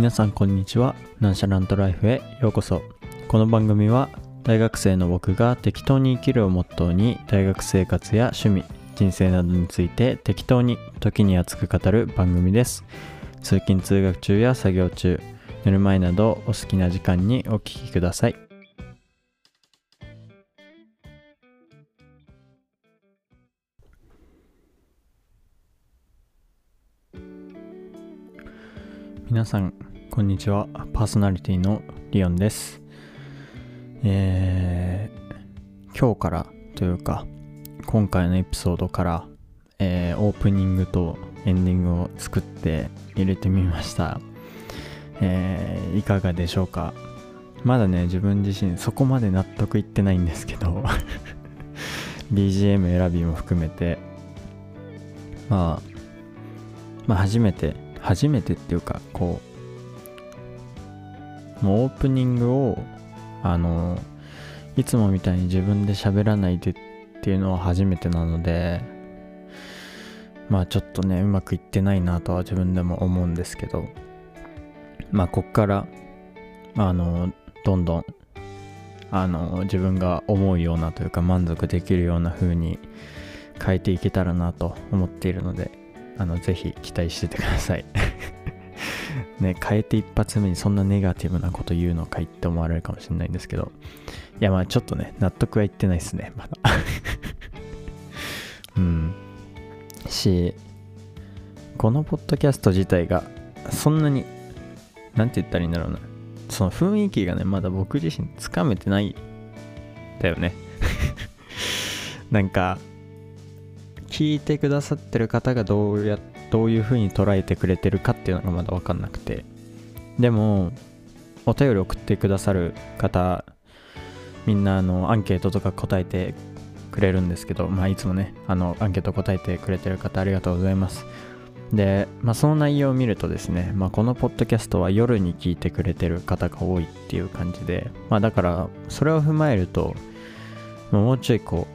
皆さんこんにちは。ナンシャラントライフへようこそ。この番組は大学生の僕が適当に生きるをモットーに大学生活や趣味人生などについて適当に時に熱く語る番組です。通勤通学中や作業中寝る前などお好きな時間にお聞きください。皆さんこんにちは。パーソナリティのリオンです。えー、今日からというか今回のエピソードから、えーオープニングとエンディングを作って入れてみました、えーいかがでしょうか？まだね自分自身そこまで納得いってないんですけど BGM 選びも含めてまあまあ初めて初めてっていうかこうもうオープニングをあのいつもみたいに自分で喋らないでっていうのは初めてなのでまあちょっとねうまくいってないなとは自分でも思うんですけどまあこっからあのどんどんあの自分が思うようなというか満足できるような風に変えていけたらなと思っているのであのぜひ期待しててください。ね変えて一発目にそんなネガティブなこと言うのかいって思われるかもしれないんですけど。いやまあちょっとね納得はいってないですねまだ。うん。しこのポッドキャスト自体がそんなになんて言ったらいいんだろうな。その雰囲気がねまだ僕自身つかめてないだよね。なんか聞いてくださってる方がどうやってどういう風に捉えてくれてるかっていうのがまだ分かんなくて。でもお便り送ってくださる方みんなあのアンケートとか答えてくれるんですけどまあいつもねあのアンケート答えてくれてる方ありがとうございます。で、まあ、その内容を見るとですね、まあ、このポッドキャストは夜に聞いてくれてる方が多いっていう感じで、まあ、だからそれを踏まえるとまあもうちょいこ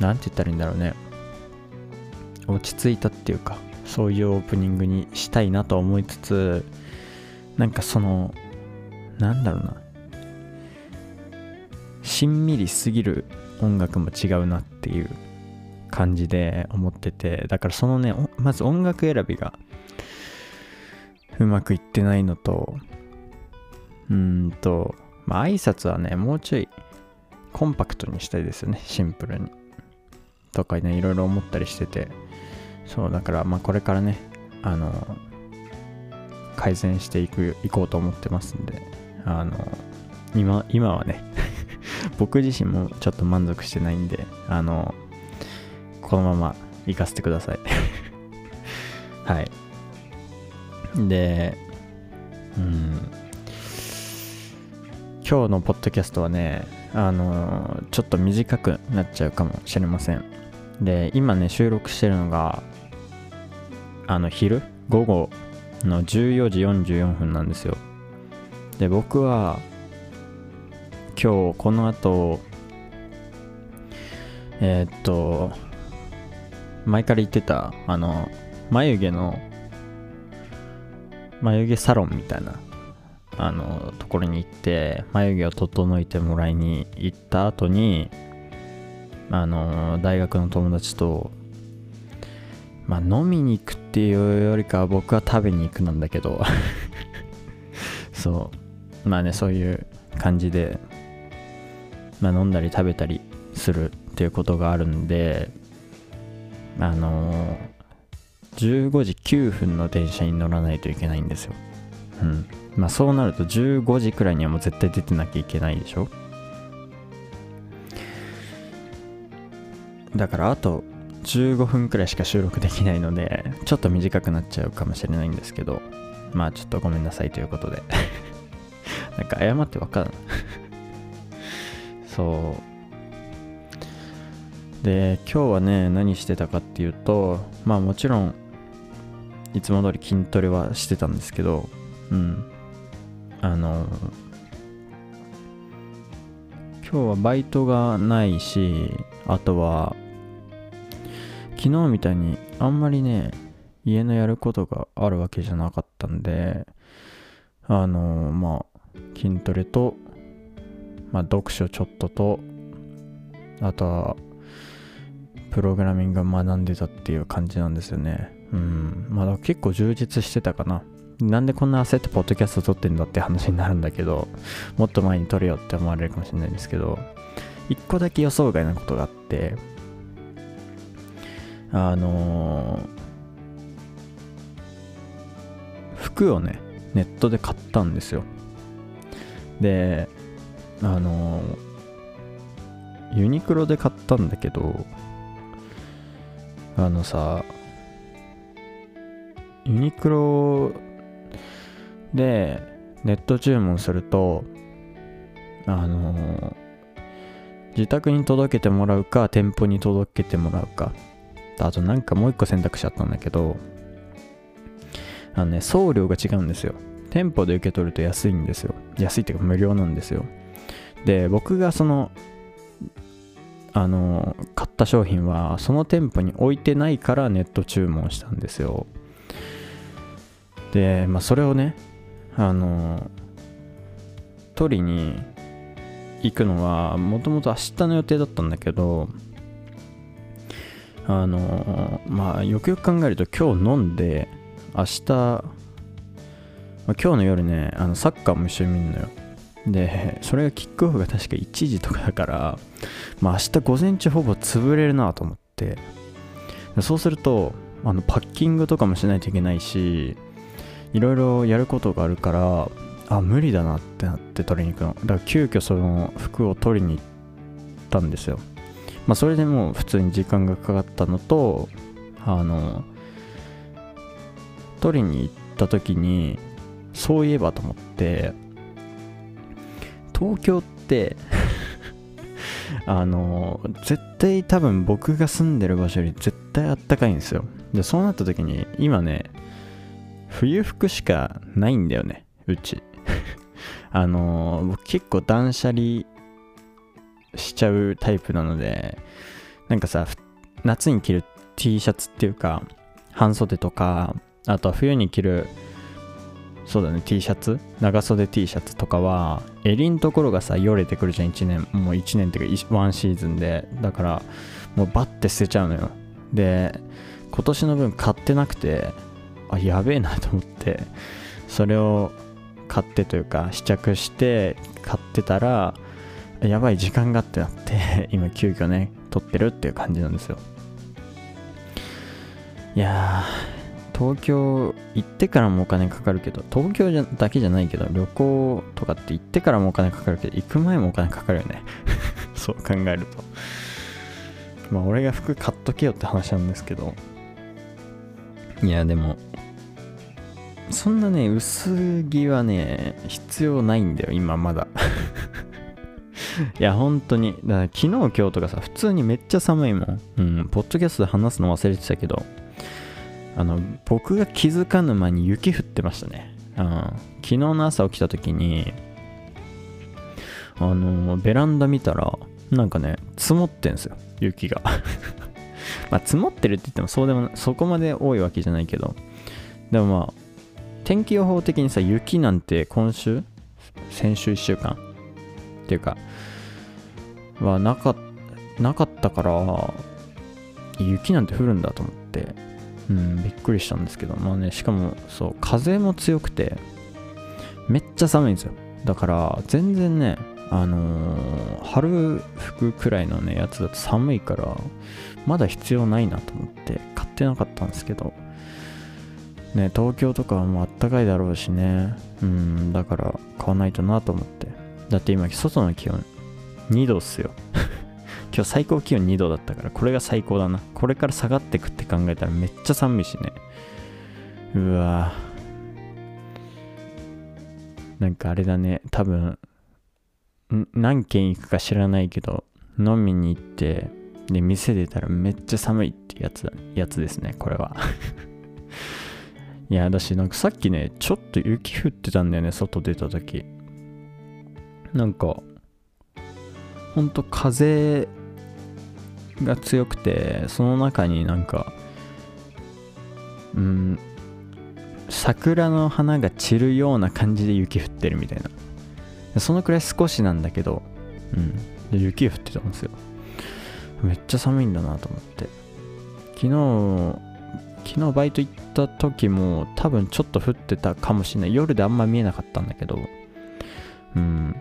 うなんて言ったらいいんだろうね。落ち着いたっていうかそういうオープニングにしたいなと思いつつなんかそのなんだろうな。しんみりすぎる音楽も違うなっていう感じで思っててだからそのねまず音楽選びがうまくいってないのとうんとまあ挨拶はねもうちょいコンパクトにしたいですよね。シンプルに。とかねいろいろ思ったりしてて。そうだからまあこれからねあの改善していくいこうと思ってますんであの今今はね 僕自身もちょっと満足してないんであのこのまま行かせてください。はい。でうん。今日のポッドキャストはねあのちょっと短くなっちゃうかもしれません。で今ね収録してるのがあの昼？午後の14時44分なんですよ。で僕は今日この後えーっと前から言ってたあの眉毛の眉毛サロンみたいなあのところに行って眉毛を整えてもらいに行った後にあの大学の友達とまあ飲みに行くっていうよりかは僕は食べに行くなんだけど。そう。まあねそういう感じでまあ飲んだり食べたりするっていうことがあるんであのー、15時9分の電車に乗らないといけないんですよ。うん。まあそうなると15時くらいにはもう絶対出てなきゃいけないでしょ。だからあと15分くらいしか収録できないのでちょっと短くなっちゃうかもしれないんですけどまあちょっとごめんなさいということで。なんか謝ってわかる そう。で今日はね何してたかっていうとまあもちろんいつも通り筋トレはしてたんですけどうん。あの今日はバイトがないしあとは昨日みたいにあんまりね家のやることがあるわけじゃなかったんであのまあ筋トレと、まあ、読書ちょっととあとはプログラミング学んでたっていう感じなんですよね。うん。まあ結構充実してたかな。なんでこんな焦ってポッドキャスト撮ってんだって話になるんだけどもっと前に撮れよって思われるかもしれないんですけど一個だけ予想外なことがあってあのー、服をねネットで買ったんですよ。であのー、ユニクロで買ったんだけどあのさユニクロでネット注文するとあのー、自宅に届けてもらうか店舗に届けてもらうかあとなんかもう一個選択肢あったんだけどあのね送料が違うんですよ。店舗で受け取ると安いんですよ。安いっていうか無料なんですよ。で僕がそのあの買った商品はその店舗に置いてないからネット注文したんですよ。でまあそれをねあの取りに行くのはもともと明日の予定だったんだけどあのまあよくよく考えると今日飲んで明日、まあ、今日の夜ねあのサッカーも一緒に見るのよ。でそれがキックオフが確か1時とかだからまあ明日午前中ほぼ潰れるなと思って。そうするとあのパッキングとかもしないといけないしいろいろやることがあるからあ無理だなってなって取りに行くの。だから急遽その服を取りに行ったんですよ。まあそれでもう普通に時間がかかったのとあの取りに行った時にそういえばと思って東京って あの絶対多分僕が住んでる場所より絶対あったかいんですよ。でそうなった時に今ね冬服しかないんだよねうち。あの僕結構断捨離しちゃうタイプなのでなんかさ夏に着る T シャツっていうか半袖とかあとは冬に着るそうだね T シャツ長袖 T シャツとかは襟のところがさよれてくるじゃん1年。もう1年っていうかワンシーズンで。だからもうバッて捨てちゃうのよ。で今年の分買ってなくてあやべえなと思ってそれを買ってというか試着して買ってたらやばい時間がってなって今急遽ね撮ってるっていう感じなんですよ。いや東京行ってからもお金かかるけど東京じゃだけじゃないけど旅行とかって行ってからもお金かかるけど行く前もお金かかるよね。そう考えると。まあ俺が服買っとけよって話なんですけど。いやでもそんなね薄着はね必要ないんだよ今まだ。いや本当に。だ昨日今日とかさ普通にめっちゃ寒いもん。うんポッドキャストで話すの忘れてたけど。あの僕が気づかぬ間に雪降ってましたね、うん、昨日の朝起きた時にあのベランダ見たらなんかね積もってんすよ雪が。まあ積もってるって言ってもそうでもそこまで多いわけじゃないけど。でもまあ天気予報的にさ雪なんて今週？先週1週間？っていうかはなかなかったから雪なんて降るんだと思ってうんびっくりしたんですけどまあねしかもそう風も強くてめっちゃ寒いんですよ。だから全然ねあのー、春服くらいのねやつだと寒いからまだ必要ないなと思って買ってなかったんですけどね東京とかはもうあったかいだろうしね。うんだから買わないとなと思って。だって今外の気温2度っすよ。今日最高気温2度だったからこれが最高だな。これから下がってくって考えたらめっちゃ寒いしね。うわ。なんかあれだね。多分何軒行くか知らないけど飲みに行ってで店出たらめっちゃ寒いってやつだやつですねこれは。いやだしなんかさっきねちょっと雪降ってたんだよね外出た時。なんかほんと風が強くてその中になんかうん桜の花が散るような感じで雪降ってるみたいな。そのくらい少しなんだけどうんで雪降ってたんですよ。めっちゃ寒いんだなと思って。昨日昨日バイト行った時も多分ちょっと降ってたかもしれない。夜であんま見えなかったんだけどうん。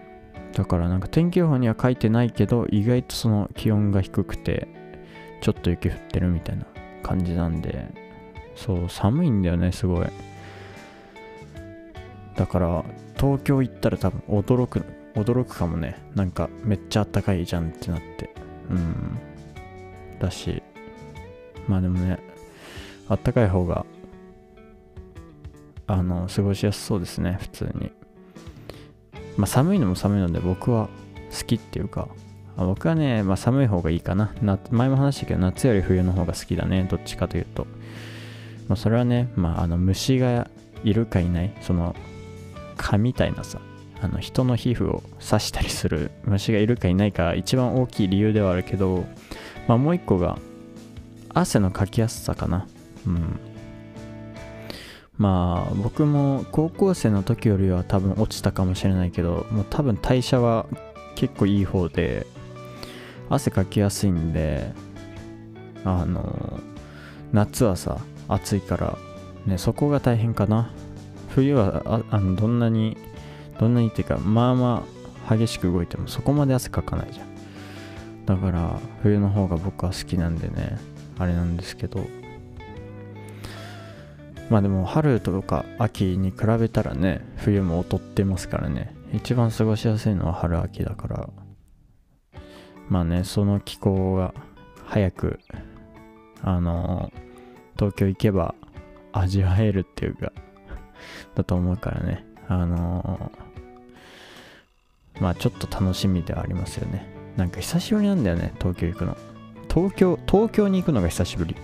だからなんか天気予報には書いてないけど意外とその気温が低くてちょっと雪降ってるみたいな感じなんでそう寒いんだよねすごい。だから東京行ったら多分驚く驚くかもね。なんかめっちゃあったかいじゃんってなって。うん。だしまあでもねあったかい方があの過ごしやすそうですね普通に。まあ寒いのも寒いので僕は好きっていうか僕はね、まあ、寒い方がいいかな。前も話したけど夏より冬の方が好きだね。どっちかというと、まあ、それはね、まあ、あの虫がいるかいない。その蚊みたいなさ。あの人の皮膚を刺したりする虫がいるかいないか一番大きい理由ではあるけど、まあ、もう一個が汗のかきやすさかな。うん。まあ僕も高校生の時よりは多分落ちたかもしれないけどもう多分代謝は結構いい方で汗かきやすいんであの夏はさ暑いからねそこが大変かな。冬はあのどんなにどんなにっていうかまあまあ激しく動いてもそこまで汗かかないじゃん。だから冬の方が僕は好きなんでねあれなんですけど。まあでも春とか秋に比べたらね冬も劣ってますからね。一番過ごしやすいのは春秋だから。まあねその気候が早くあの東京行けば味わえるっていうかだと思うからね。あのまあちょっと楽しみではありますよね。なんか久しぶりなんだよね東京行くの。東京東京に行くのが久しぶり。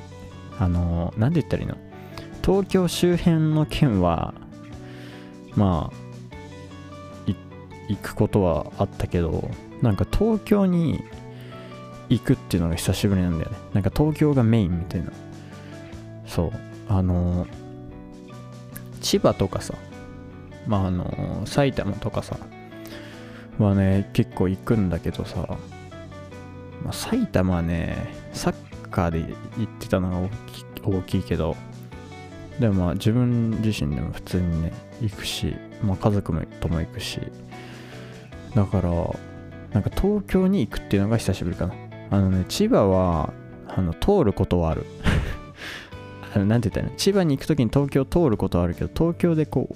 あの何で言ったらいいの？東京周辺の県はまあ行くことはあったけどなんか東京に行くっていうのが久しぶりなんだよね。なんか東京がメインみたいな。そう。あの千葉とかさまああの埼玉とかさはね結構行くんだけどさ、まあ、埼玉はねサッカーで行ってたのが大き大きいけどでもまあ自分自身でも普通にね行くし、まあ、家族とも行くしだからなんか東京に行くっていうのが久しぶりかな。あのね千葉はあの通ることはある。あのなんて言ったらいいの？千葉に行く時に東京通ることはあるけど東京でこ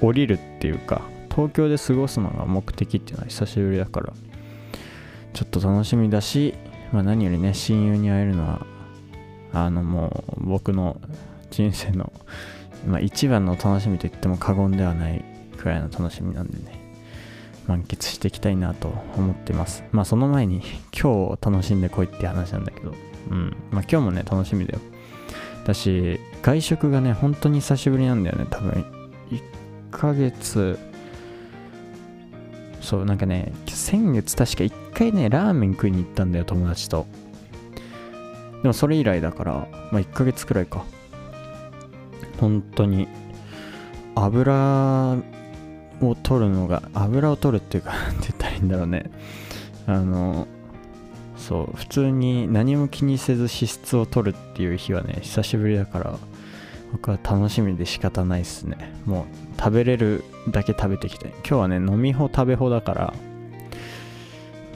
う降りるっていうか東京で過ごすのが目的っていうのは久しぶりだからちょっと楽しみだし、まあ、何よりね親友に会えるのはあのもう僕の人生の、まあ、一番の楽しみと言っても過言ではないくらいの楽しみなんでね満喫していきたいなと思ってます。まあその前に今日楽しんでこいって話なんだけどうん。まあ今日もね楽しみだよ。だし外食がね本当に久しぶりなんだよね多分。1ヶ月そうなんかね先月確か1回ねラーメン食いに行ったんだよ友達と。でもそれ以来だからまあ1ヶ月くらいか。本当に油を取るのが油を取るっていうか って言ったらいいんだろうね。あのそう普通に何も気にせず脂質を取るっていう日はね久しぶりだから僕は楽しみで仕方ないっすね。もう食べれるだけ食べてきて。今日はね飲みほ食べほだから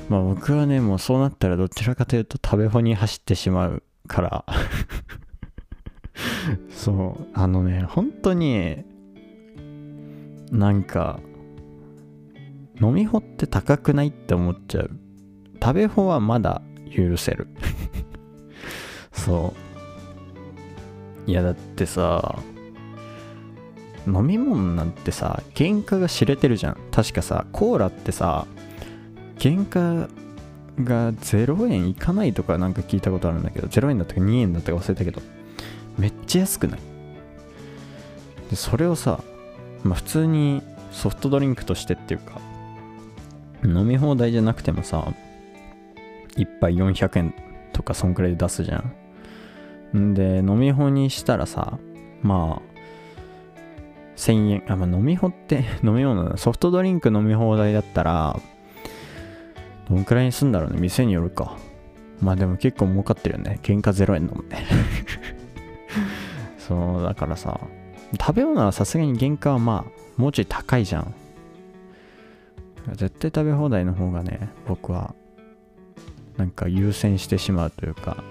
まあ僕はねもうそうなったらどちらかというと食べほに走ってしまうから。そうあのね本当になんか飲みほって高くないって思っちゃう。食べほはまだ許せる。そう。いやだってさ飲み物なんてさ原価が知れてるじゃん。確かさコーラってさ原価が0円いかないとかなんか聞いたことあるんだけど0円だったか2円だったか忘れたけど。めっちゃ安くない？でそれをさまあ、普通にソフトドリンクとしてっていうか飲み放題じゃなくてもさ1杯400円とかそんくらいで出すじゃんんで飲み放にしたらさまあ1000円。あ、まあ、飲み放って 飲み物ソフトドリンク飲み放題だったら、どんくらいにすんだろうね。店によるか。まあでも結構儲かってるよね。原価0円飲むね。そう、だからさ、食べ物はさすがに原価はまあ、もうちょい高いじゃん。絶対食べ放題の方がね、僕は、なんか優先してしまうというか、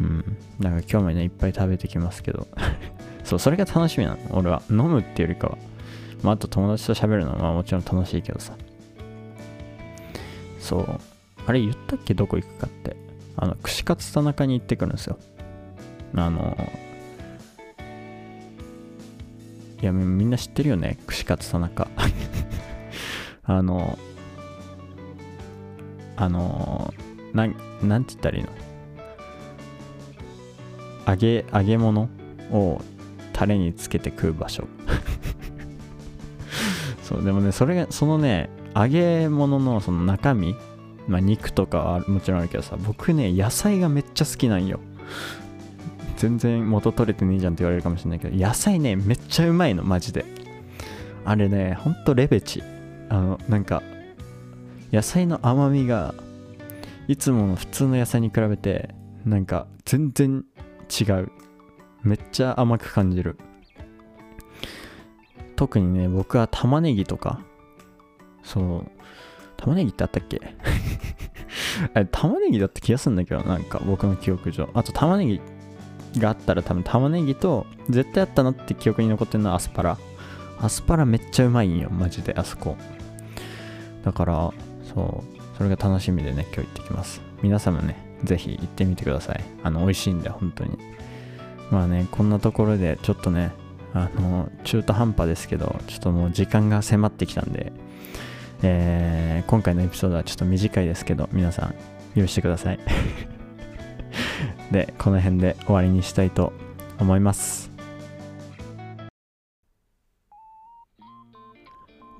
うん。なんか今日もね、いっぱい食べてきますけど。そう、それが楽しみなの。俺は。飲むっていうよりかは。まあ、あと友達と喋るのはもちろん楽しいけどさ。そう。あれ言ったっけ？どこ行くかって。あの、串カツ田中に行ってくるんですよ。あの、いや、みんな知ってるよね？串カツ田中。あの、あの、なん、なんて言ったらいいの？揚げ、揚げ物をタレにつけて食う場所。そう、でもね、それが、そのね、揚げ物のその中身まあ、肉とかはもちろんあるけどさ僕ね野菜がめっちゃ好きなんよ全然元取れてねえじゃんって言われるかもしれないけど野菜ねめっちゃうまいのマジで。あれねほんとレベチ。あのなんか野菜の甘みがいつもの普通の野菜に比べてなんか全然違う。めっちゃ甘く感じる。特にね僕は玉ねぎとかそう玉ねぎってあったっけ？あれ玉ねぎだって気がするんだけど、なんか僕の記憶上。あと玉ねぎがあったら多分玉ねぎと絶対あったなって記憶に残ってるのはアスパラ。アスパラめっちゃうまいんよ、マジで、あそこ。だから、そう、それが楽しみでね、今日行ってきます。皆さんもね、ぜひ行ってみてください。あの、美味しいんで、本当に。まあね、こんなところでちょっとね、あの、中途半端ですけど、ちょっともう時間が迫ってきたんで、えー、今回のエピソードはちょっと短いですけど、皆さん許してください。で、この辺で終わりにしたいと思います。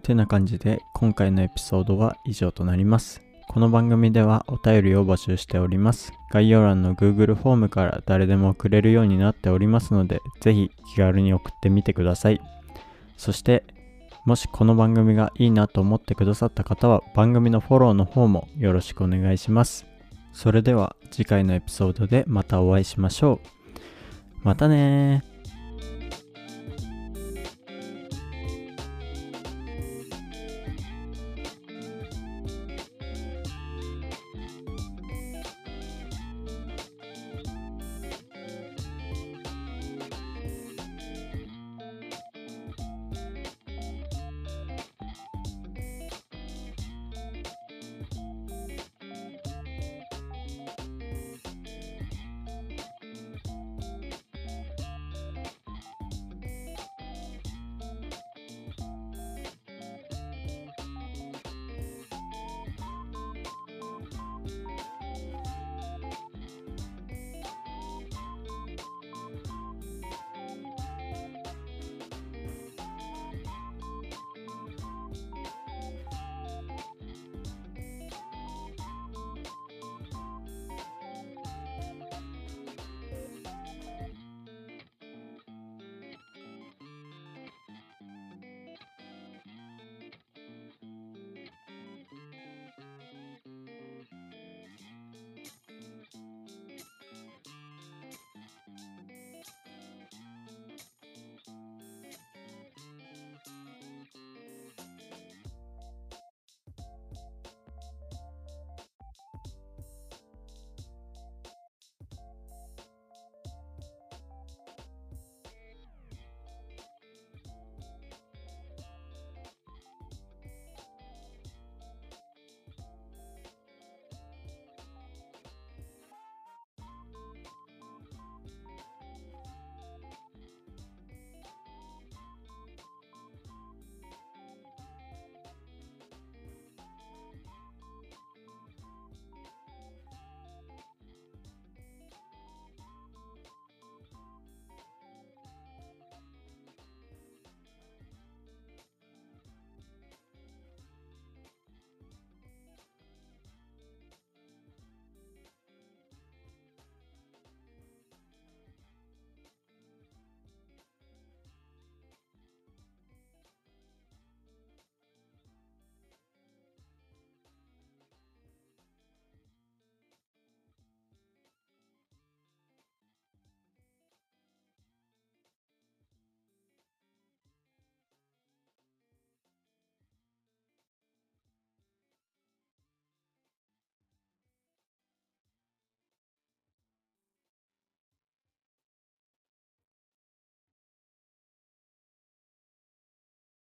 てな感じで今回のエピソードは以上となります。この番組ではお便りを募集しております。概要欄の Google フォームから誰でも送れるようになっておりますので、ぜひ気軽に送ってみてください。そしてもしこの番組がいいなと思ってくださった方は番組のフォローの方もよろしくお願いします。それでは次回のエピソードでまたお会いしましょう。またね